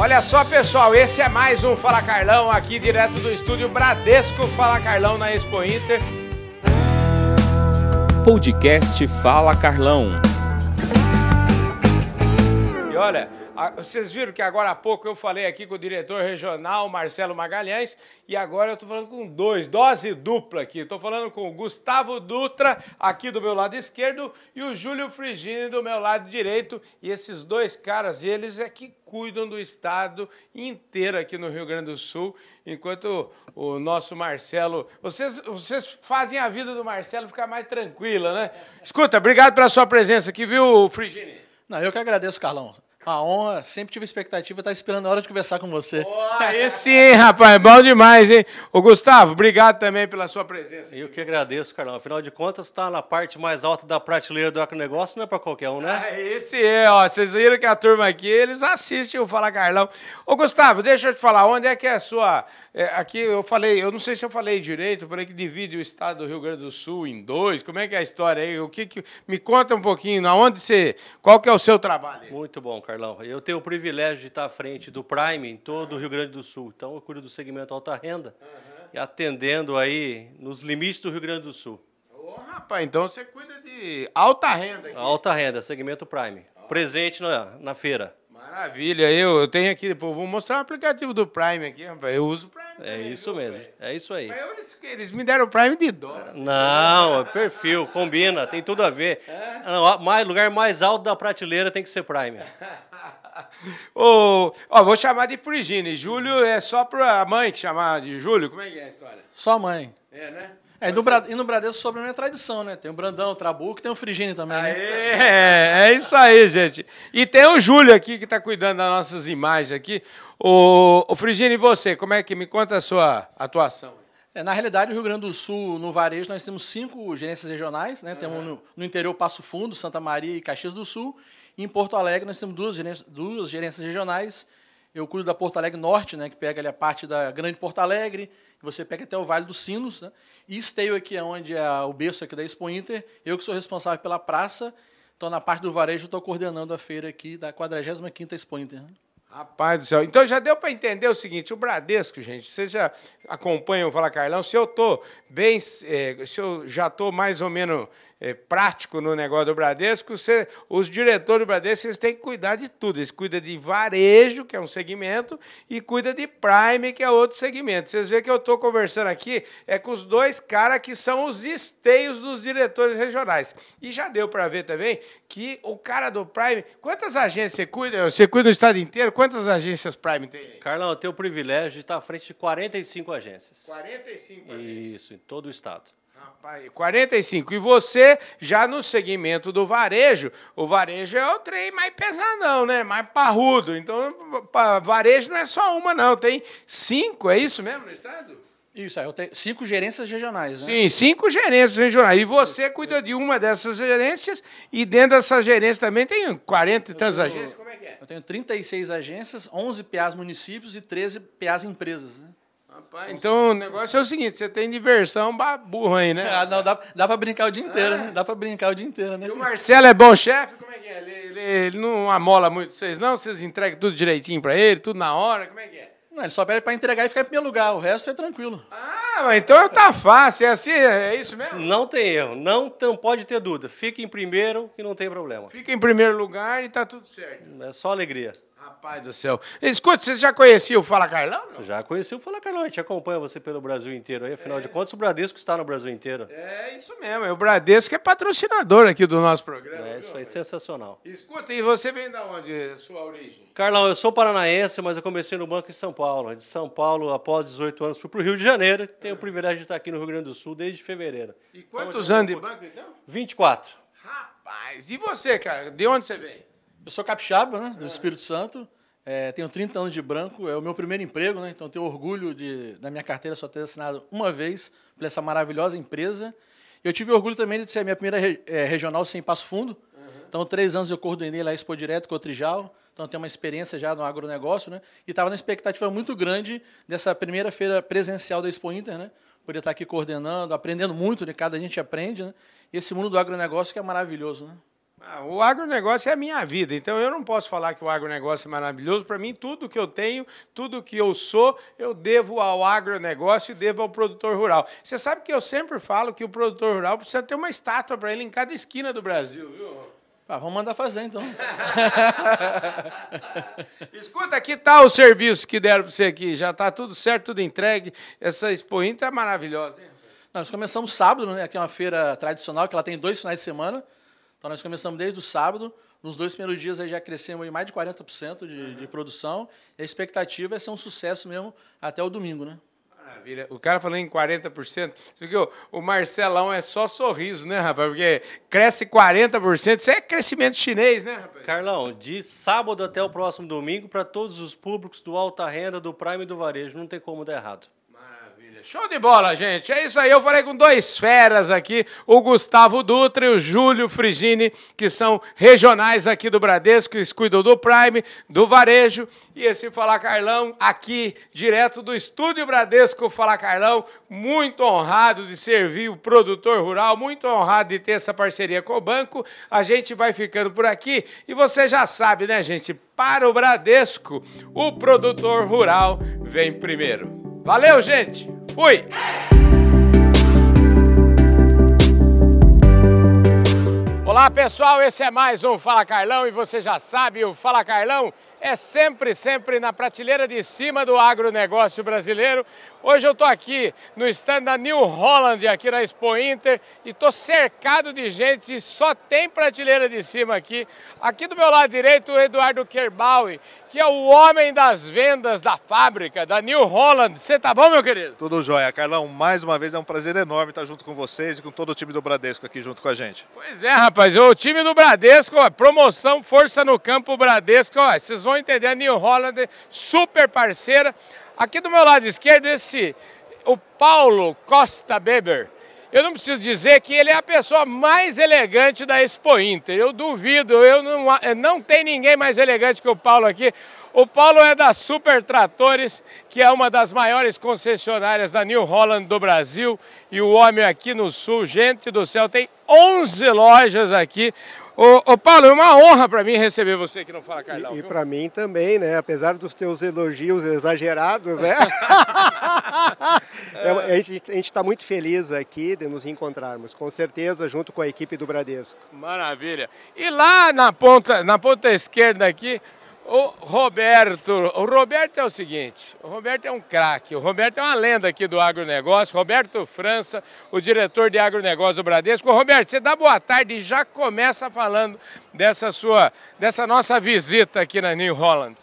Olha só, pessoal, esse é mais um Fala Carlão aqui direto do estúdio Bradesco Fala Carlão na Expo Inter. Podcast Fala Carlão. E olha, vocês viram que agora há pouco eu falei aqui com o diretor regional Marcelo Magalhães e agora eu estou falando com dois, dose dupla aqui. Estou falando com o Gustavo Dutra aqui do meu lado esquerdo e o Júlio Frigini do meu lado direito. E esses dois caras, eles é que cuidam do estado inteiro aqui no Rio Grande do Sul, enquanto o nosso Marcelo, vocês, vocês fazem a vida do Marcelo ficar mais tranquila, né? Escuta, obrigado pela sua presença aqui, viu, Frigini? Não, eu que agradeço, Carlão. Uma honra, sempre tive expectativa, estar esperando a hora de conversar com você. Aí sim, hein, rapaz, bom demais, hein? Ô, Gustavo, obrigado também pela sua presença. Eu que agradeço, Carlão. Afinal de contas, está na parte mais alta da prateleira do agronegócio, não é para qualquer um, né? Ah, esse é, ó. Vocês viram que a turma aqui, eles assistem o Fala Carlão. Ô, Gustavo, deixa eu te falar, onde é que é a sua. É, aqui eu falei, eu não sei se eu falei direito, eu falei que divide o estado do Rio Grande do Sul em dois. Como é que é a história aí? O que que. Me conta um pouquinho, aonde você. Qual que é o seu trabalho? aí? Muito bom, Carlão. Eu tenho o privilégio de estar à frente do Prime em todo o Rio Grande do Sul. Então, eu cuido do segmento alta renda e atendendo aí nos limites do Rio Grande do Sul. Ô, rapaz, então você cuida de alta renda. Aqui. Alta renda, segmento Prime. Presente na, na feira. Maravilha, eu, eu tenho aqui, depois vou mostrar o aplicativo do Prime aqui, rapaz. Eu uso. É isso mesmo. É isso aí. Mas eles, eles me deram o Prime de dólar. Não, é perfil, combina, tem tudo a ver. Não, mais, lugar mais alto da prateleira tem que ser Prime. Ô, ó, vou chamar de Frigine. Júlio é só pra mãe que chamar de Júlio. Como é que é a história? Só mãe. É, né? É, e, no Bra... e no Bradesco sobre a minha tradição, né? Tem o Brandão, o Trabuco, tem o Frigine também, né? É, é isso aí, gente. E tem o Júlio aqui que tá cuidando das nossas imagens aqui. Ô, ô Frigine, e você? Como é que me conta a sua atuação? É, na realidade, o Rio Grande do Sul, no varejo, nós temos cinco gerências regionais, né? Temos no, no interior Passo Fundo, Santa Maria e Caxias do Sul. E em Porto Alegre nós temos duas gerências, duas gerências regionais. Eu cuido da Porto Alegre Norte, né? Que pega ali a parte da Grande Porto Alegre, você pega até o Vale dos Sinos, né? E Esteio aqui, é onde é o berço aqui da Expo Inter. Eu que sou responsável pela praça. Então, na parte do varejo, estou coordenando a feira aqui da 45ª Expo Inter. né? Rapaz do céu. Então já deu para entender o seguinte: o Bradesco, gente, vocês já acompanham o Fala Carlão. Se eu tô bem, eh, se eu já tô mais ou menos eh, prático no negócio do Bradesco, você- os diretores do Bradesco eles têm que cuidar de tudo. Eles cuidam de varejo, que é um segmento, e cuida de Prime, que é outro segmento. Vocês veem que eu estou conversando aqui é com os dois caras que são os esteios dos diretores regionais. E já deu para ver também que o cara do Prime, quantas agências você cuida? Você cuida do estado inteiro? Quantas agências Prime tem? Carlão, eu tenho o privilégio de estar à frente de 45 agências. 45 Isso, em todo o estado. Rapaz, 45. E você, já no segmento do varejo, o varejo é o trem mais pesadão, né? Mais parrudo. Então, varejo não é só uma, não. Tem cinco, é isso mesmo no estado? Isso, aí eu tenho cinco gerências regionais, né? Sim, cinco gerências regionais. E você cuida de uma dessas gerências, e dentro dessas gerências também tem 40 e tantas agências. Como é que é? Eu tenho 36 agências, 11 PAs municípios e 13 PAs empresas. Né? Rapaz, então o negócio é o seguinte: você tem diversão burra aí, né? Ah, não, dá, dá pra brincar o dia inteiro, né? Dá pra brincar o dia inteiro, né? E o Marcelo é bom chefe? Como é que é? Ele, ele- ele não amola muito vocês, não? Vocês entregam tudo direitinho pra ele, tudo na hora? Como é que é? Não, ele só pede pra entregar e ficar em primeiro lugar, o resto é tranquilo. Ah, mas então tá fácil, é assim, é isso mesmo? Não tem erro, não, não pode ter dúvida. Fique em primeiro que não tem problema. Fica em primeiro lugar e tá tudo certo. É só alegria. Rapaz do céu. Escuta, vocês já conheciam o Fala Carlão? não? Já conheci o Fala Carlão, a gente acompanha você pelo Brasil inteiro aí, afinal de contas o Bradesco está no Brasil inteiro. É isso mesmo, é o Bradesco que é patrocinador aqui do nosso programa. É viu, isso aí, sensacional. Escuta, e você vem da onde, sua origem? Carlão, eu sou paranaense, mas eu comecei no banco em São Paulo. De São Paulo, após 18 anos, fui para o Rio de Janeiro. Tenho o privilégio de estar aqui no Rio Grande do Sul desde fevereiro. E quantos anos de banco, então? 24. Rapaz, e você, cara? De onde você vem? Eu sou capixaba, né? Do Espírito Santo. É, tenho 30 anos de branco, é o meu primeiro emprego, né? Então tenho orgulho de, da minha carteira só ter assinado uma vez por essa maravilhosa empresa. Eu tive orgulho também de ser a minha primeira re- eh, regional sem Passo Fundo. Então, três anos eu coordenei lá a Expo Direto com o Trijal. Então, tenho uma experiência já no agronegócio, né? E estava na expectativa muito grande dessa primeira feira presencial da Expo Inter, né? Poder estar aqui coordenando, aprendendo muito, né? Cada gente aprende, né? E esse mundo do agronegócio que é maravilhoso, né? Ah, o agronegócio é a minha vida, então eu não posso falar que o agronegócio é maravilhoso. Para mim, tudo que eu tenho, tudo que eu sou, eu devo ao agronegócio e devo ao produtor rural. Você sabe que eu sempre falo que o produtor rural precisa ter uma estátua para ele em cada esquina do Brasil, viu? Ah, vamos mandar fazer então. Escuta, aqui está o serviço que deram para você aqui. Já está tudo certo, tudo entregue. Essa Expo Inter é maravilhosa, hein? Nós começamos sábado, né? Aqui é uma feira tradicional que ela tem dois finais de semana. Então nós começamos desde o sábado. Nos dois primeiros dias aí já crescemos em mais de 40% de, de produção. E a expectativa é ser um sucesso mesmo até o domingo, né? Maravilha. O cara falou em 40%. Você viu o Marcelão é só sorriso, né, rapaz? Porque cresce 40%. Isso é crescimento chinês, né, rapaz? Carlão, de sábado até o próximo domingo, para todos os públicos do alta renda, do Prime e do varejo. Não tem como dar errado. Show de bola, gente. É isso aí. Eu falei com dois feras aqui, o Gustavo Dutra e o Júlio Frigini, que são regionais aqui do Bradesco, eles cuidam do Prime, do varejo. E esse Fala Carlão, aqui, direto do estúdio Bradesco Fala Carlão, muito honrado de servir o produtor rural, muito honrado de ter essa parceria com o banco. A gente vai ficando por aqui e você já sabe, né, gente? Para o Bradesco, o produtor rural vem primeiro. Valeu, gente! Fui! Olá pessoal, esse é mais um Fala Carlão e você já sabe, o Fala Carlão é sempre, sempre na prateleira de cima do agronegócio brasileiro. Hoje eu estou aqui no stand da New Holland, aqui na Expo Inter, e estou cercado de gente, só tem prateleira de cima aqui. Aqui do meu lado direito, o Eduardo Kerbaui, que é o homem das vendas da fábrica, da New Holland. Você tá bom, meu querido? Tudo jóia. Carlão, mais uma vez é um prazer enorme estar junto com vocês e com todo o time do Bradesco aqui junto com a gente. Pois é, rapaz, o time do Bradesco, ó, promoção Força no Campo Bradesco, ó, vocês vão entender, a New Holland, super parceira. Aqui do meu lado esquerdo, esse, o Paulo Costa Beber. Eu não preciso dizer que ele é a pessoa mais elegante da Expo Inter. Eu duvido, eu não, não tem ninguém mais elegante que o Paulo aqui. O Paulo é da Super Tratores, que é uma das maiores concessionárias da New Holland do Brasil. E o homem aqui no sul, gente do céu, tem 11 lojas aqui. Ô, ô, Paulo, é uma honra para mim receber você aqui no Fala Carlão. E, e para mim também, né? Apesar dos teus elogios exagerados, né? é. a gente está muito feliz aqui de nos encontrarmos, com certeza, junto com a equipe do Bradesco. Maravilha. E lá na ponta, na ponta esquerda aqui, o Roberto, o Roberto é o seguinte, o Roberto é um craque, o Roberto é uma lenda aqui do agronegócio, Roberto França, o diretor de agronegócio do Bradesco. Ô, Roberto, você dá boa tarde e já começa falando dessa sua, dessa nossa visita aqui na New Holland.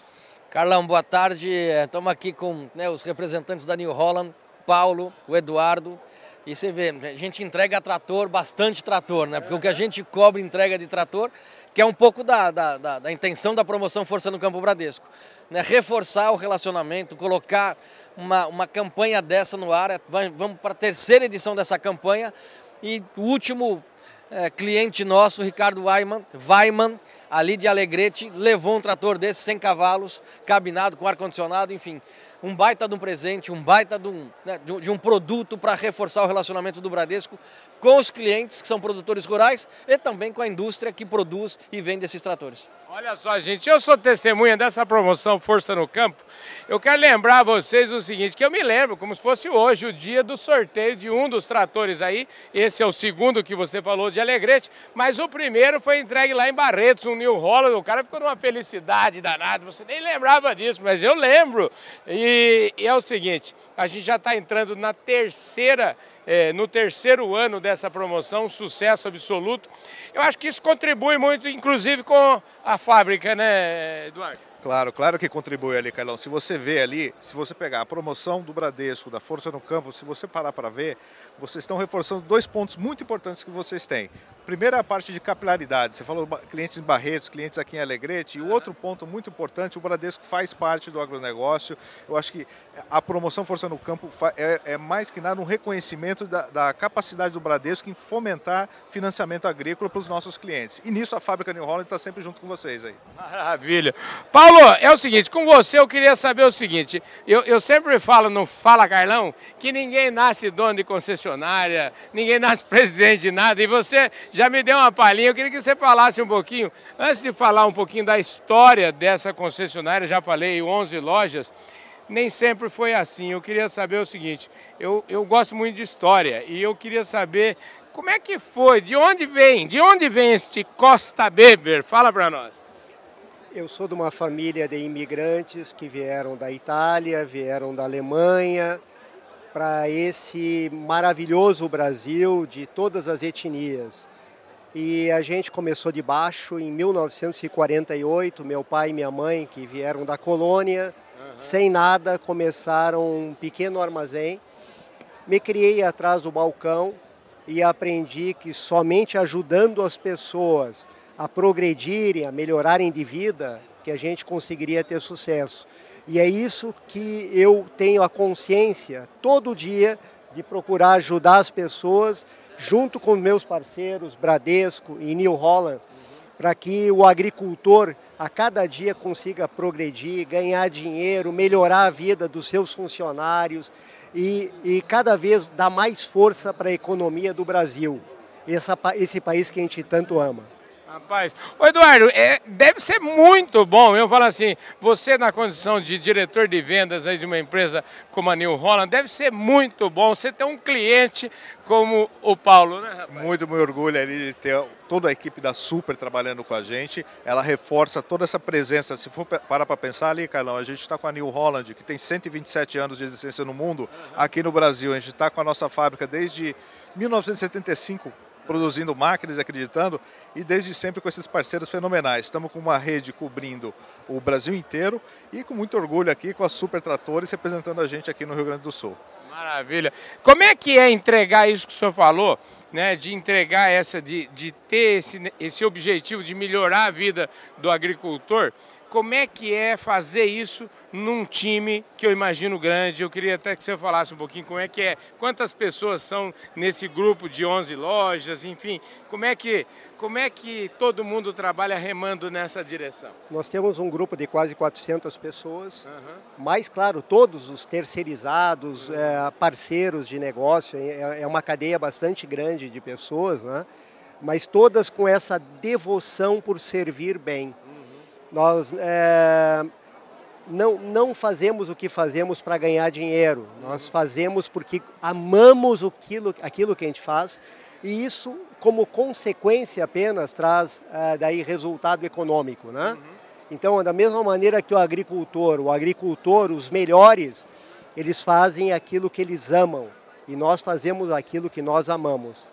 Carlão, boa tarde. Estamos aqui com né, os representantes da New Holland, Paulo, o Eduardo. E você vê, a gente entrega trator, bastante trator, né? Porque o que a gente cobra entrega de trator que é um pouco da, da, da, da intenção da promoção Força no Campo Bradesco. Né? Reforçar o relacionamento, colocar uma, uma campanha dessa no ar. Vamos para a terceira edição dessa campanha. E o último é, cliente nosso, Ricardo Weiman, Weiman, ali de Alegrete, levou um trator desse, 100 cavalos, cabinado, com ar-condicionado, enfim um baita de um presente, um baita de um, né, de um produto para reforçar o relacionamento do Bradesco com os clientes que são produtores rurais e também com a indústria que produz e vende esses tratores. Olha só, gente, eu sou testemunha dessa promoção Força no Campo. Eu quero lembrar a vocês o seguinte, que eu me lembro como se fosse hoje o dia do sorteio de um dos tratores aí. Esse é o segundo que você falou de Alegrete, mas o primeiro foi entregue lá em Barretos, um New Holland. O cara ficou numa felicidade danada, você nem lembrava disso, mas eu lembro. E, e é o seguinte, a gente já está entrando na terceira é, no terceiro ano dessa promoção, um sucesso absoluto. Eu acho que isso contribui muito, inclusive, com a fábrica, né, Eduardo? Claro, claro que contribui ali, Carlão. Se você vê ali, se você pegar a promoção do Bradesco, da Força no Campo, se você parar para ver, vocês estão reforçando dois pontos muito importantes que vocês têm. Primeiro é a parte de capilaridade. Você falou clientes em Barretos, clientes aqui em Alegrete. E o outro ponto muito importante, o Bradesco faz parte do agronegócio. Eu acho que a promoção Força no Campo é, é mais que nada um reconhecimento da, da, capacidade do Bradesco em fomentar financiamento agrícola para os nossos clientes. E nisso a fábrica New Holland está sempre junto com vocês aí. Maravilha. Paulo, é o seguinte, com você eu queria saber o seguinte. Eu, eu sempre falo no Fala Carlão que ninguém nasce dono de concessionária, ninguém nasce presidente de nada. E você já me deu uma palhinha. Eu queria que você falasse um pouquinho, antes de falar um pouquinho da história dessa concessionária, já falei 11 lojas, nem sempre foi assim. Eu queria saber o seguinte, eu, eu gosto muito de história e eu queria saber como é que foi, de onde vem, de onde vem este Costa Beber? Fala para nós. Eu sou de uma família de imigrantes que vieram da Itália, vieram da Alemanha, para esse maravilhoso Brasil de todas as etnias. E a gente começou de baixo em 1948, meu pai e minha mãe, que vieram da colônia, uhum. sem nada, começaram um pequeno armazém. Me criei atrás do balcão e aprendi que somente ajudando as pessoas a progredirem, a melhorarem de vida, que a gente conseguiria ter sucesso. E é isso que eu tenho a consciência todo dia de procurar ajudar as pessoas, junto com meus parceiros Bradesco e New Holland, para que o agricultor a cada dia consiga progredir, ganhar dinheiro, melhorar a vida dos seus funcionários e, e cada vez dar mais força para a economia do Brasil, essa, esse país que a gente tanto ama. Rapaz, ô Eduardo, é, deve ser muito bom, eu falo assim, você na condição de diretor de vendas aí de uma empresa como a New Holland, deve ser muito bom você ter um cliente como o Paulo, né, rapaz? Muito orgulho ali de ter toda a equipe da Super trabalhando com a gente, ela reforça toda essa presença, se for parar para pensar ali, Carlão, a gente está com a New Holland, que tem 127 anos de existência no mundo, aqui no Brasil, a gente está com a nossa fábrica desde 1975, produzindo máquinas acreditando, e desde sempre com esses parceiros fenomenais. Estamos com uma rede cobrindo o Brasil inteiro e com muito orgulho aqui com a Super Tratores representando a gente aqui no Rio Grande do Sul. Maravilha. Como é que é entregar isso que o senhor falou, né? De entregar essa, de, de ter esse, esse objetivo de melhorar a vida do agricultor como é que é fazer isso num time que eu imagino grande? Eu queria até que você falasse um pouquinho como é que é, quantas pessoas são nesse grupo de 11 lojas, enfim, como é que como é que todo mundo trabalha remando nessa direção? Nós temos um grupo de quase 400 pessoas, uhum. mas, claro, todos os terceirizados, uhum. é, parceiros de negócio, é, é, uma cadeia bastante grande de pessoas, né? mas todas com essa devoção por servir bem. Nós é, não, não fazemos o que fazemos para ganhar dinheiro, nós fazemos porque amamos aquilo, aquilo que a gente faz e isso, como consequência apenas, traz é, daí resultado econômico. Né? Uhum. Então, da mesma maneira que o agricultor, o agricultor, os melhores, eles fazem aquilo que eles amam e nós fazemos aquilo que nós amamos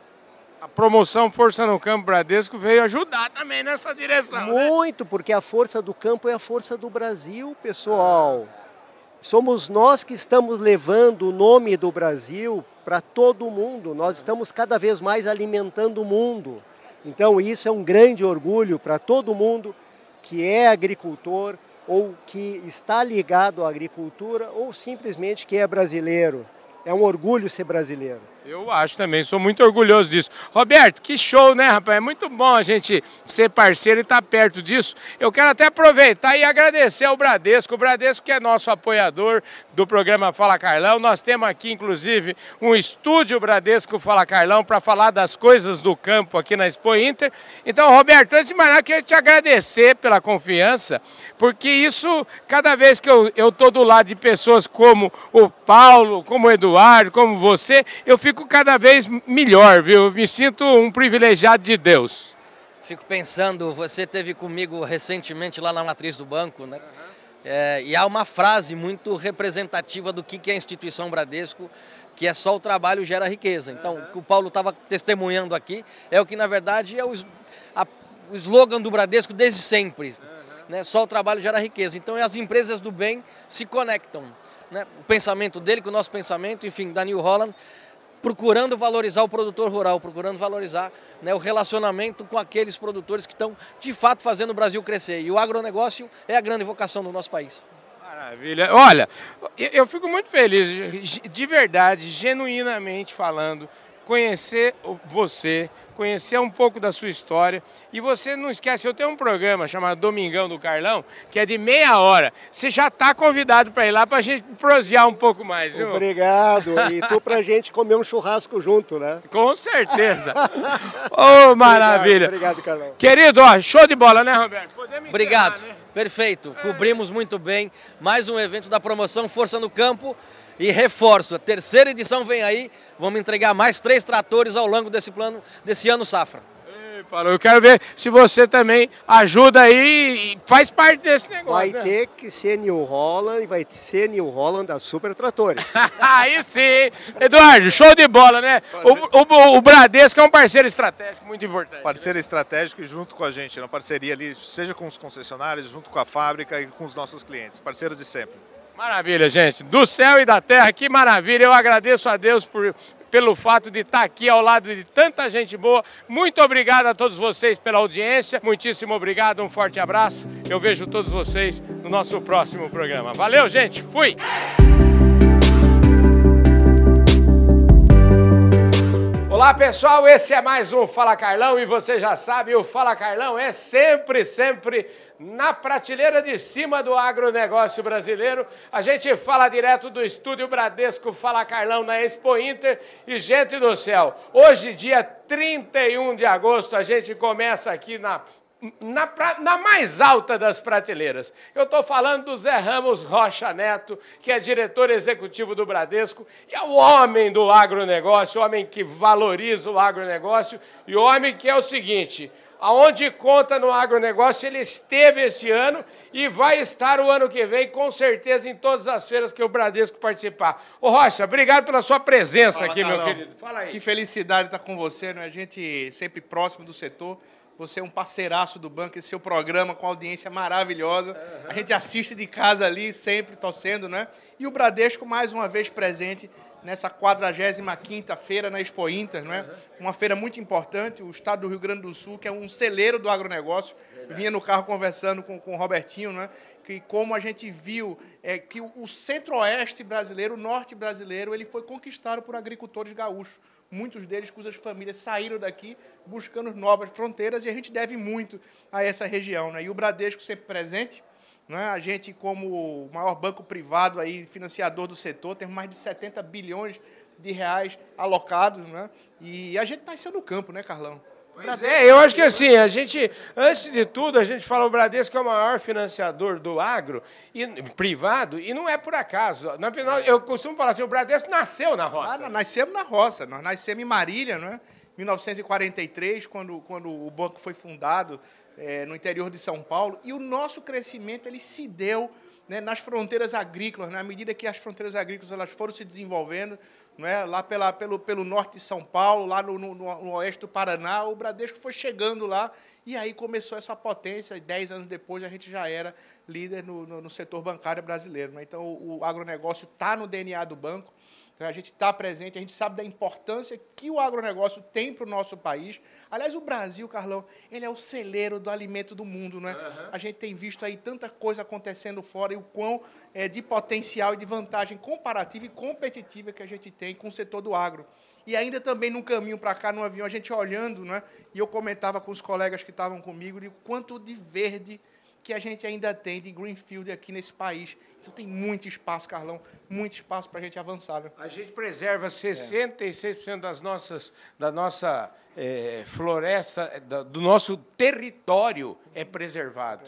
a promoção Força no Campo Bradesco veio ajudar também nessa direção. Né? Muito, né? porque a força do campo é a força do Brasil, pessoal. Somos nós que estamos levando o nome do Brasil para todo o mundo. Nós estamos cada vez mais alimentando o mundo. Então, isso é um grande orgulho para todo mundo que é agricultor ou que está ligado à agricultura ou simplesmente que é brasileiro. É um orgulho ser brasileiro. Eu acho também, sou muito orgulhoso disso. Roberto, que show, né, rapaz? É muito bom a gente ser parceiro e estar tá perto disso. Eu quero até aproveitar e agradecer ao Bradesco. O Bradesco que é nosso apoiador do programa Fala Carlão. Nós temos aqui, inclusive, um estúdio Bradesco Fala Carlão para falar das coisas do campo aqui na Expo Inter. Então, Roberto, antes de mais nada, queria te agradecer pela confiança, porque isso, cada vez que eu estou do lado de pessoas como o Paulo, como o Eduardo, como você, eu fico fico cada vez melhor, viu? Me sinto um privilegiado de Deus. Fico pensando, você teve comigo recentemente lá na matriz do banco, né? Uhum. É, e há uma frase muito representativa do que, que é a instituição Bradesco, que é só o trabalho gera riqueza. Então, uhum. o que o Paulo estava testemunhando aqui é o que, na verdade, é o, a, o slogan do Bradesco desde sempre. Uhum. Né? Só o trabalho gera riqueza. Então, as empresas do bem se conectam. Né? O pensamento dele com o nosso pensamento, enfim, da New Holland, procurando valorizar o produtor rural, procurando valorizar né, o relacionamento com aqueles produtores que estão de fato fazendo o Brasil crescer. E o agronegócio é a grande vocação do nosso país. Maravilha. Olha, eu fico muito feliz, de verdade, genuinamente falando, conhecer o- você, conhecer um pouco da sua história. E você não esquece, eu tenho um programa chamado Domingão do Carlão, que é de meia hora. Você já está convidado para ir lá para a gente prosear um pouco mais, viu? Obrigado. E tu pra gente comer um churrasco junto, né? Com certeza. Ô, maravilha. Obrigado, obrigado, Carlão. Querido, ó, show de bola, né, Roberto? Podemos Obrigado. encerrar, né? Perfeito. Cobrimos muito bem. Mais um evento da promoção Força no Campo. E reforço, a terceira edição vem aí. Vamos entregar mais três tratores ao longo desse plano, desse ano safra. Ei, Paulo, eu quero ver se você também ajuda aí e faz parte desse negócio. Vai né? ter que ser New Holland e vai ser New Holland da Super Tratores. Aí sim. Eduardo, show de bola, né? O, o, o Bradesco é um parceiro estratégico muito importante. Parceiro estratégico e junto com a gente, na parceria ali, seja com os concessionários, junto com a fábrica e com os nossos clientes. Parceiro de sempre. Maravilha, gente. Do céu e da terra, que maravilha. Eu agradeço a Deus por, pelo fato de estar aqui ao lado de tanta gente boa. Muito obrigado a todos vocês pela audiência. Muitíssimo obrigado, um forte abraço. Eu vejo todos vocês no nosso próximo programa. Valeu, gente. Fui. Olá pessoal, esse é mais um Fala Carlão e você já sabe, o Fala Carlão é sempre, sempre na prateleira de cima do agronegócio brasileiro. A gente fala direto do estúdio Bradesco Fala Carlão na Expo Inter e gente do céu, hoje dia 31 de agosto a gente começa aqui na na, pra- na mais alta das prateleiras. Eu estou falando do Zé Ramos Rocha Neto, que é diretor executivo do Bradesco, e é o homem do agronegócio, o homem que valoriza o agronegócio, e o homem que é o seguinte: aonde conta no agronegócio, ele esteve esse ano e vai estar o ano que vem, com certeza, em todas as feiras que o Bradesco participar. Ô Rocha, obrigado pela sua presença Fala, aqui, meu Carlão. querido. Fala aí. Que felicidade estar com você, né? A gente sempre próximo do setor. Você é um parceiraço do banco, esse seu programa com audiência maravilhosa. A gente assiste de casa ali, sempre torcendo, né? E o Bradesco, mais uma vez, presente nessa 45ª feira na Expo Inter, né? Uma feira muito importante, o estado do Rio Grande do Sul, que é um celeiro do agronegócio. Vinha no carro conversando com, com o Robertinho, né? Que como a gente viu é, que o, o centro-oeste brasileiro, o norte brasileiro, ele foi conquistado por agricultores gaúchos. Muitos deles, cujas famílias saíram daqui buscando novas fronteiras, e a gente deve muito a essa região. Né? E o Bradesco sempre presente, né? A gente, como o maior banco privado aí, financiador do setor, temos mais de 70 bilhões de reais alocados, né? E a gente nasceu no campo, né, Carlão? Pois é, eu acho que assim, a gente, antes de tudo, a gente fala o Bradesco é o maior financiador do agro e privado, e não é por acaso. Na final, eu costumo falar assim, o Bradesco nasceu na Ah, roça. nós nascemos na roça, nós nascemos em Marília, não é? 1943, quando, quando o banco foi fundado eh, no interior de São Paulo, e o nosso crescimento ele se deu né, nas fronteiras agrícolas, né, à medida que as fronteiras agrícolas elas foram se desenvolvendo, não é? lá pela, pelo, pelo norte de São Paulo, lá no, no, no oeste do Paraná, o Bradesco foi chegando lá, e aí começou essa potência, e dez anos depois a gente já era líder no, no, no setor bancário brasileiro. Né? Então, o, o agronegócio está no DNA do banco, então, a gente está presente, a gente sabe da importância que o agronegócio tem para o nosso país. Aliás, o Brasil, Carlão, ele é o celeiro do alimento do mundo, né? A gente tem visto aí tanta coisa acontecendo fora e o quão é, de potencial e de vantagem comparativa e competitiva que a gente tem com o setor do agro. E ainda também no caminho para cá, no avião, a gente olhando, né? E eu comentava com os colegas que estavam comigo de quanto de verde que a gente ainda tem de greenfield aqui nesse país. Então tem muito espaço, Carlão, muito espaço para a gente avançar. Né? A gente preserva 66% das nossas, da nossa eh, floresta, eh, da- do nosso território é preservado.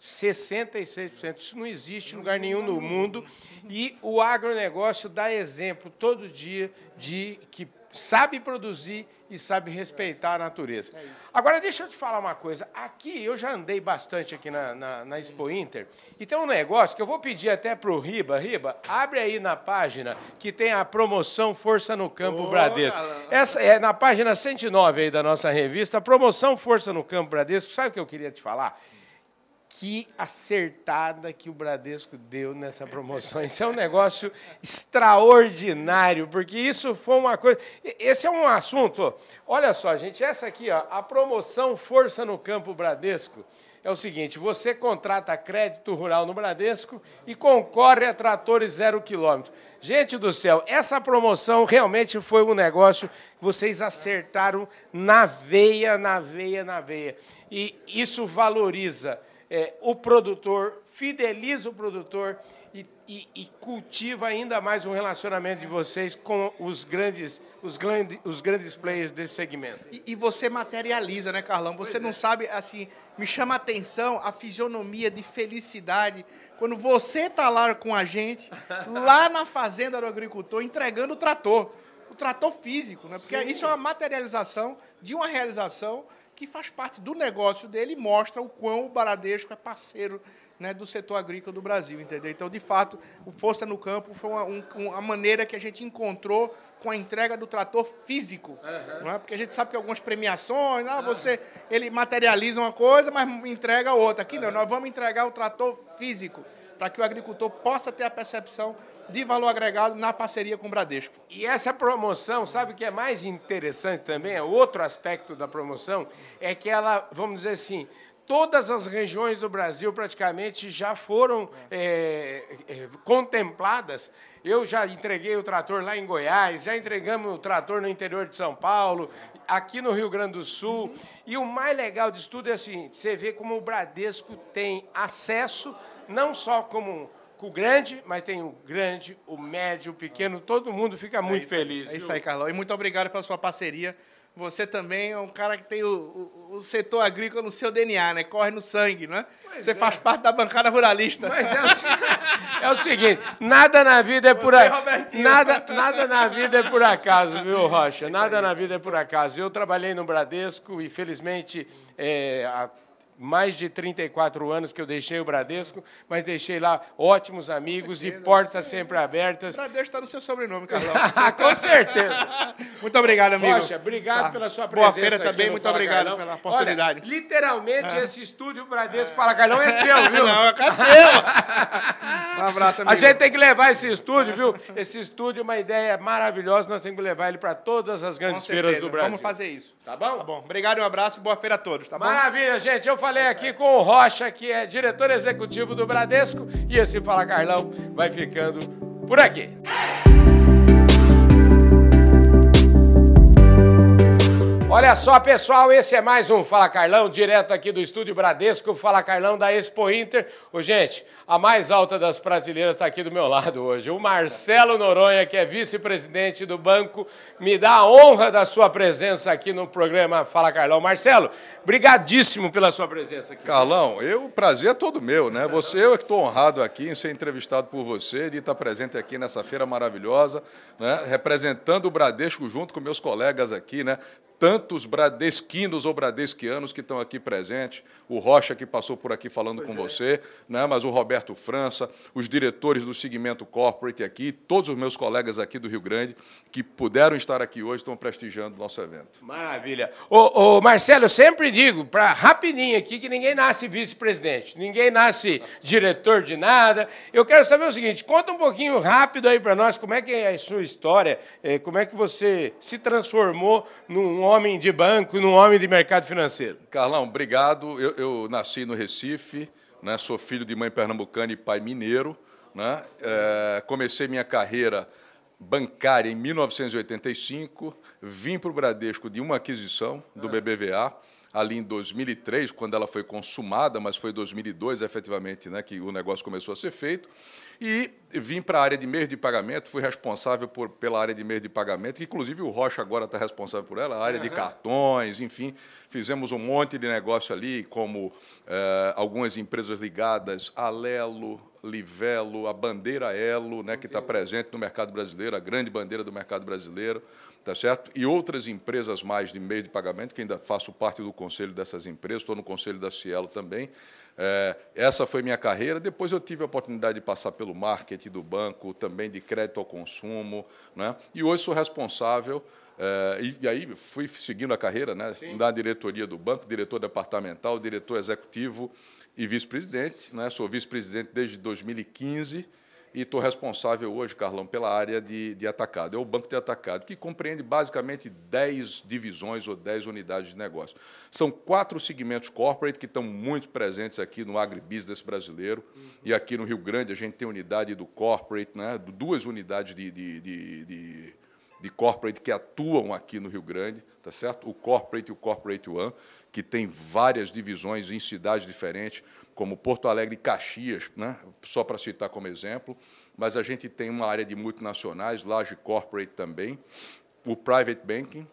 66%. Isso não existe em lugar nenhum no mundo. E o agronegócio dá exemplo todo dia de que sabe produzir e sabe respeitar a natureza. Agora, deixa eu te falar uma coisa. Aqui, eu já andei bastante aqui na, na, na Expo Inter, e tem um negócio que eu vou pedir até para o Riba. Riba, abre aí na página que tem a promoção Força no Campo Bradesco. Essa é na página 109 aí da nossa revista, promoção Força no Campo Bradesco. Sabe o que eu queria te falar? Que acertada que o Bradesco deu nessa promoção. Isso é um negócio extraordinário, porque isso foi uma coisa. Esse é um assunto. Olha só, gente, essa aqui, ó, a promoção Força no Campo Bradesco. é o seguinte: você contrata crédito rural no Bradesco e concorre a tratores zero quilômetro. Gente do céu, essa promoção realmente foi um negócio que vocês acertaram na veia, na veia, na veia. E isso valoriza é, o produtor, fideliza o produtor e, e, e, cultiva ainda mais um relacionamento de vocês com os grandes, os grandes, os grandes players desse segmento. E, e você materializa, né, Carlão? Você pois não é. sabe, assim, me chama a atenção a fisionomia de felicidade quando você está lá com a gente, lá na fazenda do agricultor, entregando o trator. O trator físico, né? Porque Sim. isso é uma materialização de uma realização que faz parte do negócio dele e mostra o quão o Baradesco é parceiro né, do setor agrícola do Brasil, entendeu? Então, de fato, o Força no Campo foi uma, um, uma maneira que a gente encontrou com a entrega do trator físico, uhum. não é? Porque a gente sabe que algumas premiações, ah, você ele materializa uma coisa, mas entrega outra. Aqui não, nós vamos entregar o trator físico para que o agricultor possa ter a percepção de valor agregado na parceria com o Bradesco. E essa promoção, sabe o que é mais interessante também? É outro aspecto da promoção é que ela, vamos dizer assim, todas as regiões do Brasil praticamente já foram é, é, contempladas. Eu já entreguei o trator lá em Goiás, já entregamos o trator no interior de São Paulo, aqui no Rio Grande do Sul. E o mais legal disso tudo é o seguinte: você vê como o Bradesco tem acesso, não só como o grande, mas tem o grande, o médio, o pequeno, todo mundo fica é muito é feliz. É isso aí, Carlão. E muito obrigado pela sua parceria você também é um cara que tem o, o, o, setor agrícola no seu DNA, né? Corre no sangue, né? Pois você é. faz parte da bancada ruralista. Mas é o, é o seguinte, nada na vida é por acaso. Nada, nada na vida é por acaso, viu, Rocha? Nada na vida é por acaso. Eu trabalhei no Bradesco e, felizmente, é, a mais de 34 anos que eu deixei o Bradesco, mas deixei lá ótimos amigos e portas sempre abertas. O Bradesco está no seu sobrenome, Carlão. Com certeza. muito obrigado, amigo. Poxa, obrigado tá. pela sua presença. Boa feira também, muito obrigado Carlão. pela oportunidade. Olha, literalmente, é. esse estúdio Bradesco é. Fala Carlão é seu, viu? Não, é seu. um abraço, amigo. A gente tem que levar esse estúdio, viu? Esse estúdio é uma ideia maravilhosa, nós temos que levar ele para todas as grandes feiras do Brasil. Vamos fazer isso. Tá bom? Tá bom. Obrigado e um abraço, boa feira a todos, tá bom? Maravilha, gente. Eu falei falei aqui com o Rocha, que é diretor executivo do Bradesco, e esse Fala Carlão vai ficando por aqui. Olha só, pessoal, esse é mais um Fala Carlão, direto aqui do Estúdio Bradesco, Fala Carlão da Expo Inter. Ô, gente, a mais alta das prateleiras está aqui do meu lado hoje. O Marcelo Noronha, que é vice-presidente do banco, me dá a honra da sua presença aqui no programa Fala Carlão. Marcelo, brigadíssimo pela sua presença aqui. Carlão, eu, o prazer é todo meu, né? Você, eu é que estou honrado aqui em ser entrevistado por você, de estar presente aqui nessa feira maravilhosa, né? representando o Bradesco junto com meus colegas aqui, né? tantos bradesquinos ou bradesquianos que estão aqui presentes, o Rocha que passou por aqui falando pois com é. você, né? mas o Roberto França, os diretores do segmento corporate aqui, todos os meus colegas aqui do Rio Grande que puderam estar aqui hoje estão prestigiando o nosso evento. Maravilha. Ô, ô Marcelo, eu sempre digo, para rapidinho aqui, que ninguém nasce vice-presidente, ninguém nasce diretor de nada. Eu quero saber o seguinte, conta um pouquinho rápido aí para nós como é que é a sua história, eh, como é que você se transformou num homem de banco, num homem de mercado financeiro. Carlão, obrigado. Eu, eu nasci no Recife, né, sou filho de mãe pernambucana e pai mineiro. Né, é, comecei minha carreira bancária em 1985, vim para o Bradesco de uma aquisição do ah. BBVA ali em 2003, quando ela foi consumada, mas foi em 2002 efetivamente né, que o negócio começou a ser feito. E vim para a área de meios de pagamento, fui responsável por, pela área de meios de pagamento, que inclusive o Rocha agora está responsável por ela, a área uhum. de cartões, enfim. Fizemos um monte de negócio ali, como eh, algumas empresas ligadas a Lelo, Livelo, a bandeira Elo, né, que está presente no mercado brasileiro, a grande bandeira do mercado brasileiro, tá certo? E outras empresas mais de meio de pagamento, que ainda faço parte do conselho dessas empresas, estou no conselho da Cielo também. É, essa foi minha carreira. Depois eu tive a oportunidade de passar pelo marketing do banco, também de crédito ao consumo, né? E hoje sou responsável é, e, e, aí fui seguindo a carreira né, da diretoria do banco, diretor departamental, diretor executivo e vice-presidente. Né? Sou vice-presidente desde 2015. e estou responsável hoje, Carlão, pela área de, de atacado. É o banco de atacado, que compreende basicamente 10 divisões ou 10 unidades de negócio. São quatro segmentos corporate que estão muito presentes aqui no agribusiness brasileiro. Uhum. E aqui no Rio Grande a gente tem unidade do corporate, né, duas unidades de, de, de, de, corporate que atuam aqui no Rio Grande, tá certo? O corporate e o corporate one, que tem várias divisões em cidades diferentes como Porto Alegre e Caxias, né? só para citar como exemplo, mas a gente tem uma área de multinacionais, Large Corporate também, o Private Banking,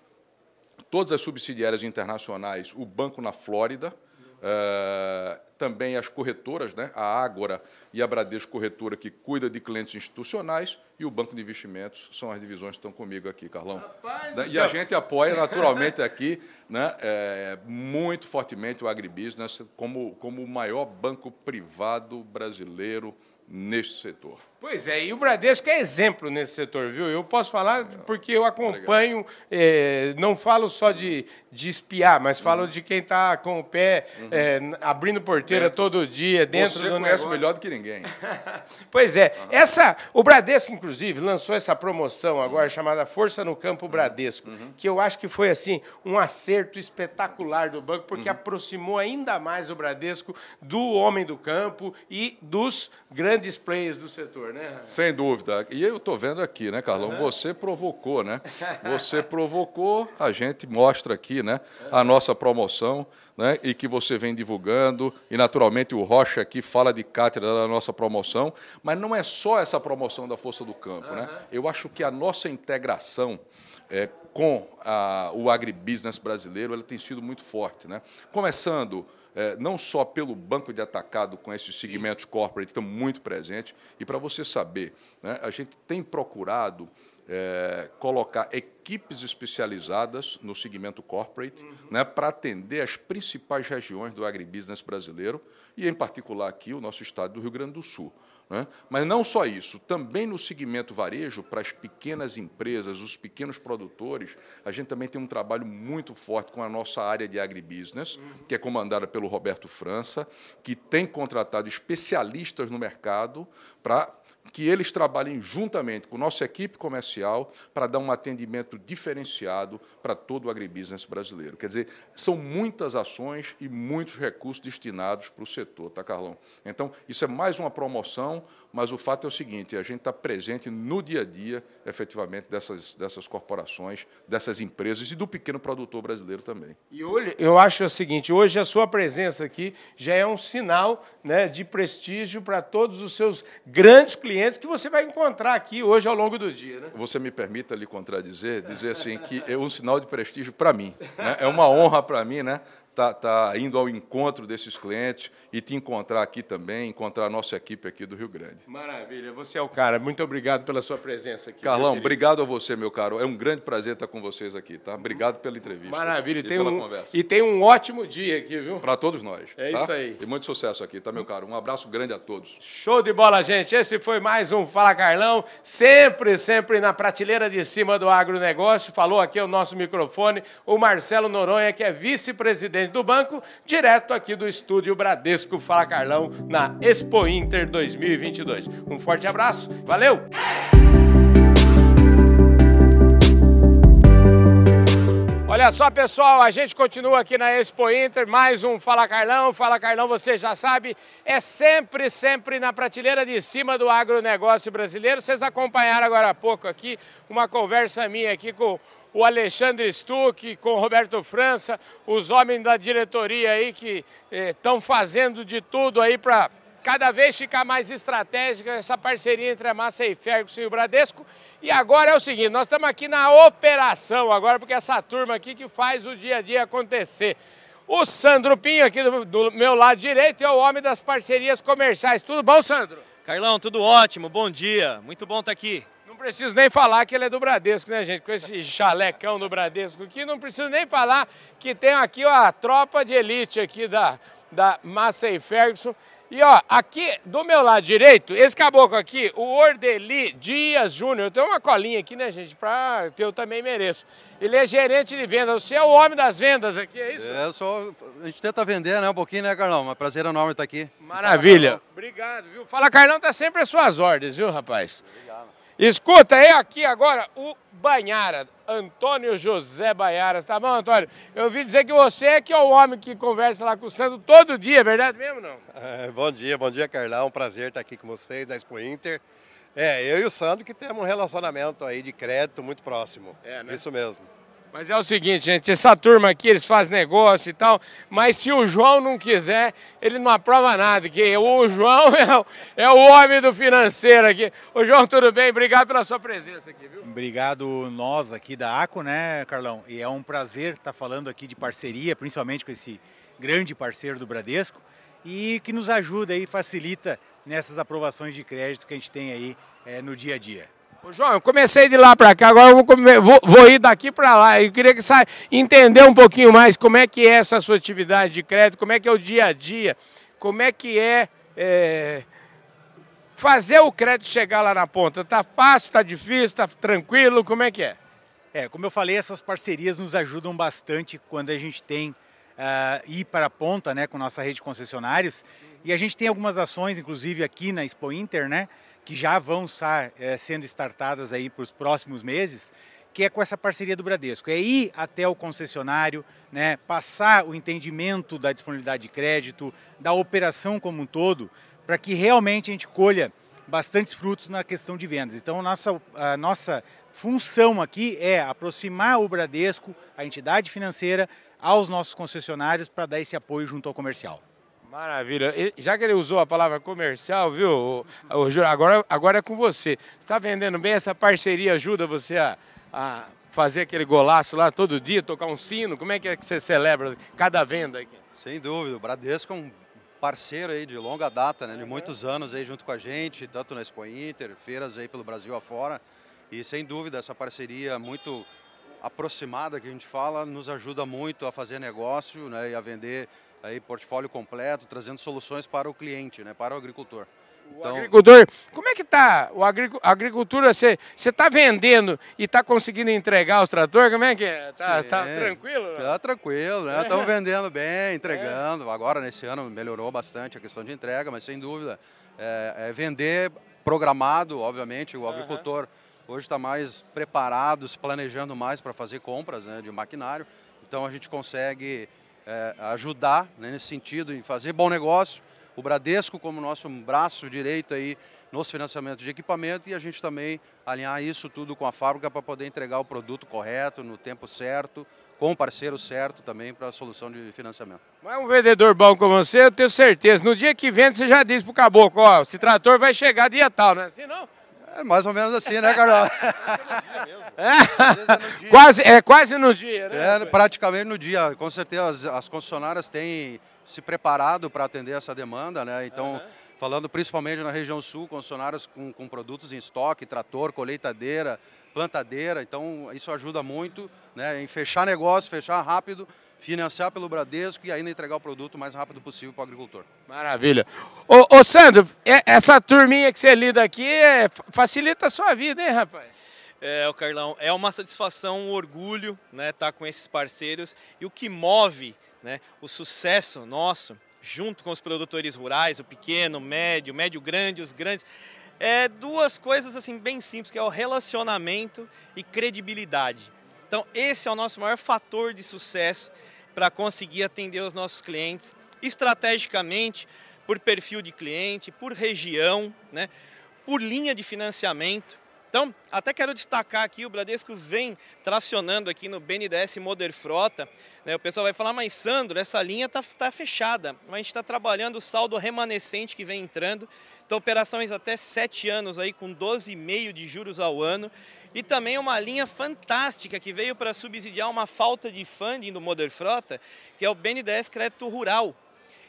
todas as subsidiárias internacionais, o banco na Flórida, Uh, também as corretoras, né? a Ágora e a Bradesco Corretora, que cuida de clientes institucionais, e o Banco de Investimentos são as divisões que estão comigo aqui, Carlão. Rapaz, e a gente apoia naturalmente aqui né, é, muito fortemente o agribusiness como, como o maior banco privado brasileiro neste setor. Pois é, e o Bradesco é exemplo nesse setor, viu? Eu posso falar porque eu acompanho, é, não falo só de, de espiar, mas falo uhum. de quem está com o pé uhum. é, abrindo porteira dentro. todo dia, dentro Você do conhece negócio. melhor do que ninguém. pois é, uhum. essa, o Bradesco, inclusive, lançou essa promoção agora uhum. chamada Força no Campo uhum. Bradesco, uhum. que eu acho que foi assim um acerto espetacular do banco, porque aproximou ainda mais o Bradesco do homem do campo e dos grandes players do setor, né? Sem dúvida. E eu estou vendo aqui, né, Carlão? Uhum. Você provocou, né? Você provocou, a gente mostra aqui, né, a nossa promoção, né, e que você vem divulgando. E, naturalmente, o Rocha aqui fala de cátedra da nossa promoção, mas não é só essa promoção da Força do Campo, uhum. né? Eu acho que a nossa integração é, com a, o agribusiness brasileiro ela tem sido muito forte, né? Começando é, não só pelo banco de atacado com esses segmentos Sim. corporate que estão muito presentes, e para você saber, né, a gente tem procurado é, colocar equipes especializadas no segmento corporate uhum. né, para atender as principais regiões do agribusiness brasileiro, e, em particular, aqui, o nosso estado do Rio Grande do Sul. Né? Mas não só isso, também no segmento varejo, para as pequenas empresas, os pequenos produtores, a gente também tem um trabalho muito forte com a nossa área de agribusiness, que é comandada pelo Roberto França, que tem contratado especialistas no mercado para que eles trabalhem juntamente com nossa equipe comercial para dar um atendimento diferenciado para todo o agribusiness brasileiro. Quer dizer, são muitas ações e muitos recursos destinados para o setor, tá, Carlão? Então, isso é mais uma promoção, mas o fato é o seguinte: a gente está presente no dia a dia, efetivamente, dessas, dessas corporações, dessas empresas e do pequeno produtor brasileiro também. E hoje, eu acho o seguinte: hoje a sua presença aqui já é um sinal né, de prestígio para todos os seus grandes clientes que você vai encontrar aqui hoje ao longo do dia. Né? Você me permita lhe contradizer, dizer assim que é um sinal de prestígio para mim. Né? É uma honra para mim né? Tá, tá indo ao encontro desses clientes e te encontrar aqui também, encontrar a nossa equipe aqui do Rio Grande. Maravilha, você é o cara. Muito obrigado pela sua presença aqui. Carlão, obrigado a você, meu caro. É um grande prazer estar com vocês aqui, tá? Obrigado pela entrevista. Maravilha, e, tem pela um, conversa. E tem um ótimo dia aqui, viu? Para todos nós. É tá? isso aí. E muito sucesso aqui, tá, meu caro? Um abraço grande a todos. Show de bola, gente. Esse foi mais um Fala Carlão, sempre, sempre na prateleira de cima do agronegócio. Falou aqui o nosso microfone, o Marcelo Noronha, que é vice-presidente do banco direto aqui do estúdio Bradesco Fala Carlão, na Expo Inter 2022. Um forte abraço, valeu! Olha só, pessoal, a gente continua aqui na Expo Inter, mais um Fala Carlão. Fala Carlão, você já sabe, é sempre, sempre na prateleira de cima do agronegócio brasileiro. Vocês acompanharam agora há pouco aqui uma conversa minha aqui com o Alexandre Stuck, com o Roberto França, os homens da diretoria aí que estão eh, fazendo de tudo aí para cada vez ficar mais estratégica essa parceria entre a Massa e Ferguson e o Bradesco. E agora é o seguinte, nós estamos aqui na operação agora, porque essa turma aqui que faz o dia a dia acontecer. O Sandro Pinho aqui do, do meu lado direito é o homem das parcerias comerciais. Tudo bom, Sandro? Carlão, tudo ótimo, bom dia. Muito bom estar aqui. Não preciso nem falar que ele é do Bradesco, né, gente? Com esse chalecão do Bradesco aqui, não preciso nem falar que tem aqui ó, a tropa de elite aqui da, da Massey Ferguson. E ó, aqui do meu lado direito, esse caboclo aqui, o Ordeli Dias Júnior, tem uma colinha aqui, né, gente? Pra eu também mereço. Ele é gerente de vendas. Você é o homem das vendas aqui, é isso? É, eu sou. A gente tenta vender, né? Um pouquinho, né, Carlão? Um prazer enorme estar aqui. Maravilha. Obrigado, viu? Fala, Carlão, tá sempre às suas ordens, viu, rapaz? Obrigado. Escuta, é aqui agora o Banhara, Antônio José Banhara. Tá bom, Antônio? Eu ouvi dizer que você é que é o homem que conversa lá com o Sandro todo dia, é verdade mesmo não? É, bom dia, bom dia, Carlão. Prazer estar aqui com vocês da Expo Inter. É, eu e o Sandro que temos um relacionamento aí de crédito muito próximo. É, né? Isso mesmo. Mas é o seguinte, gente, essa turma aqui, eles fazem negócio e tal, mas se o João não quiser, ele não aprova nada, que o João é o, é o homem do financeiro aqui. Ô João, tudo bem? Obrigado pela sua presença aqui, viu? Obrigado nós aqui da ACO, né, Carlão? E é um prazer estar falando aqui de parceria, principalmente com esse grande parceiro do Bradesco, e que nos ajuda e facilita nessas aprovações de crédito que a gente tem aí é, no dia a dia. Ô, João, eu comecei de lá para cá, agora eu vou, vou, vou ir daqui para lá. Eu queria que você entender um pouquinho mais como é que é essa sua atividade de crédito, como é que é o dia a dia, como é que é, é fazer o crédito chegar lá na ponta. Tá fácil, tá difícil, tá tranquilo, como é que é? É, como eu falei, essas parcerias nos ajudam bastante quando a gente tem uh, ir para a ponta, né, com nossa rede de concessionários. E a gente tem algumas ações, inclusive aqui na Expo Inter, né, que já vão estar é, sendo startadas aí para os próximos meses, que é com essa parceria do Bradesco. É ir até o concessionário, né, passar o entendimento da disponibilidade de crédito, da operação como um todo, para que realmente a gente colha bastantes frutos na questão de vendas. Então, a nossa, a nossa função aqui é aproximar o Bradesco, a entidade financeira, aos nossos concessionários para dar esse apoio junto ao comercial. Maravilha. Já que ele usou a palavra comercial, viu, o, o, agora, agora é com você. Está vendendo bem? Essa parceria ajuda você a, a, fazer aquele golaço lá todo dia, tocar um sino? Como é que, é que você celebra cada venda aqui? Sem dúvida. O Bradesco é um parceiro aí de longa data, né, de muitos anos aí junto com a gente, tanto na Expo Inter, feiras aí pelo Brasil afora. E sem dúvida essa parceria muito aproximada que a gente fala nos ajuda muito a fazer negócio né, e a vender aí portfólio completo, trazendo soluções para o cliente, né, para o agricultor. O então... agricultor, como é que está a agricultura? Você está vendendo e está conseguindo entregar os tratores? Como é que é? Está tá tranquilo? Está tranquilo, né? Estamos vendendo bem, entregando. É. Agora, nesse ano, melhorou bastante a questão de entrega, mas sem dúvida, é, é vender programado, obviamente, o agricultor uhum. hoje está mais preparado, se planejando mais para fazer compras né, de maquinário. Então, a gente consegue é, ajudar né, nesse sentido, em fazer bom negócio. O Bradesco como nosso braço direito aí nos financiamentos de equipamento e a gente também alinhar isso tudo com a fábrica para poder entregar o produto correto, no tempo certo, com o parceiro certo também para a solução de financiamento. Mas um vendedor bom como você, eu tenho certeza. No dia que vende, você já disse para o caboclo, ó, esse trator vai chegar dia tal, é não? É mais ou menos assim, né, Carol? é, quase, é quase no dia, né? É, praticamente no dia. Com certeza as, as concessionárias têm se preparado para atender essa demanda, né? Então, uhum. falando principalmente na região sul, concessionárias com, com produtos em estoque, trator, colheitadeira, plantadeira. Então, isso ajuda muito né, em fechar negócio, fechar rápido financiar pelo Bradesco e ainda entregar o produto o mais rápido possível para o agricultor. Maravilha. Ô, ô Sandro, é, essa turminha que você lida aqui é, facilita a sua vida, hein, rapaz? É, o Carlão, é uma satisfação, um orgulho, né, estar tá com esses parceiros e o que move, né, o sucesso nosso, junto com os produtores rurais, o pequeno, o médio, o médio grande, os grandes, é duas coisas assim bem simples, que é o relacionamento e credibilidade. Então, esse é o nosso maior fator de sucesso para conseguir atender os nossos clientes estrategicamente, por perfil de cliente, por região, né, por linha de financiamento. Então, até quero destacar aqui, o Bradesco vem tracionando aqui no BNDES Moder Frota. Né, o pessoal vai falar, mas Sandro, essa linha está tá fechada. Mas a gente está trabalhando o saldo remanescente que vem entrando. Então, operações até 7 anos aí, com 12,5 de juros ao ano. E também uma linha fantástica que veio para subsidiar uma falta de funding do Moder Frota, que é o BNDES Crédito Rural.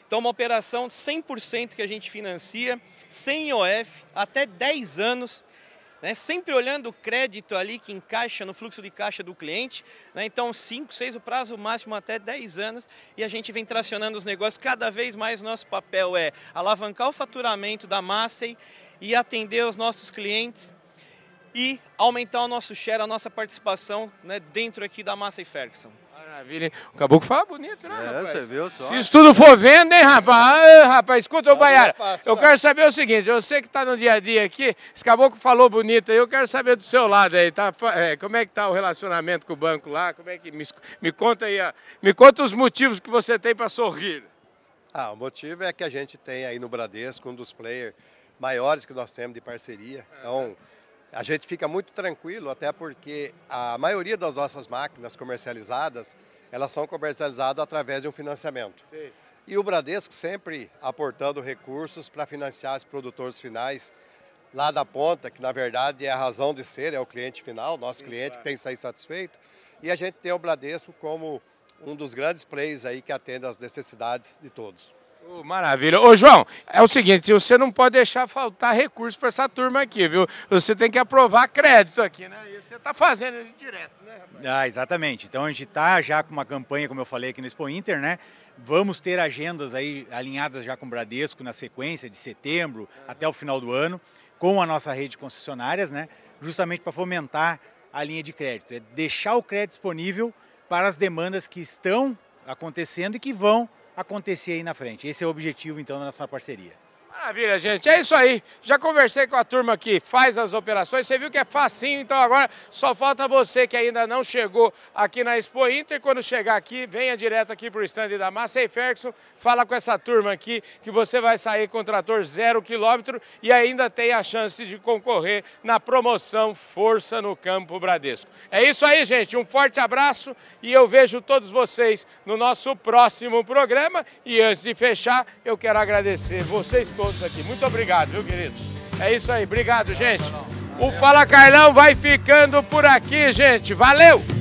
Então, uma operação 100% que a gente financia, sem IOF, até 10 anos, né? sempre olhando o crédito ali que encaixa no fluxo de caixa do cliente. Né? Então, 5, 6, o prazo máximo até 10 anos. E a gente vem tracionando os negócios. Cada vez mais nosso papel é alavancar o faturamento da Massey e atender os nossos clientes e aumentar o nosso share, a nossa participação né, dentro aqui da Massey Ferguson. Maravilha, hein? O caboclo fala bonito, né, É, rapaz? você viu só. Se isso tudo for vendo, hein, rapaz? Ah, rapaz, escuta, ô Baiara, eu quero saber o seguinte, você que está no dia a dia aqui, esse caboclo falou bonito aí, eu quero saber do seu lado aí, tá? É, como é que tá o relacionamento com o banco lá? Como é que, me, me conta aí, ah, me conta os motivos que você tem para sorrir. Ah, o motivo é que a gente tem aí no Bradesco um dos players maiores que nós temos de parceria. Então, a gente fica muito tranquilo, até porque a maioria das nossas máquinas comercializadas, elas são comercializadas através de um financiamento. E o Bradesco sempre aportando recursos para financiar os produtores finais lá da ponta, que na verdade é a razão de ser, é o cliente final, nosso cliente que tem que sair satisfeito. E a gente tem o Bradesco como um dos grandes players aí que atende às necessidades de todos. Maravilha. Ô, João, é o seguinte, você não pode deixar faltar recurso para essa turma aqui, viu? Você tem que aprovar crédito aqui, né? E você está fazendo isso direto, né? rapaz? Ah, exatamente. Então a gente está já com uma campanha, como eu falei aqui no Expo Inter, né? Vamos ter agendas aí alinhadas já com o Bradesco na sequência de setembro até o final do ano, com a nossa rede de concessionárias, né? Justamente para fomentar a linha de crédito. É deixar o crédito disponível para as demandas que estão acontecendo e que vão acontecer aí na frente. Esse é o objetivo, então, da nossa parceria. Maravilha, gente. É isso aí. Já conversei com a turma que faz as operações. Você viu que é facinho, então agora só falta você que ainda não chegou aqui na Expo Inter. Quando chegar aqui, venha direto aqui para o stand da Massey Ferguson. Fala com essa turma aqui que você vai sair com trator zero quilômetro e ainda tem a chance de concorrer na promoção Força no Campo Bradesco. É isso aí, gente. Um forte abraço e eu vejo todos vocês no nosso próximo programa. E antes de fechar, eu quero agradecer vocês todos aqui. Muito obrigado, viu, queridos? É isso aí. Obrigado, gente. O Fala Carlão vai ficando por aqui, gente. Valeu!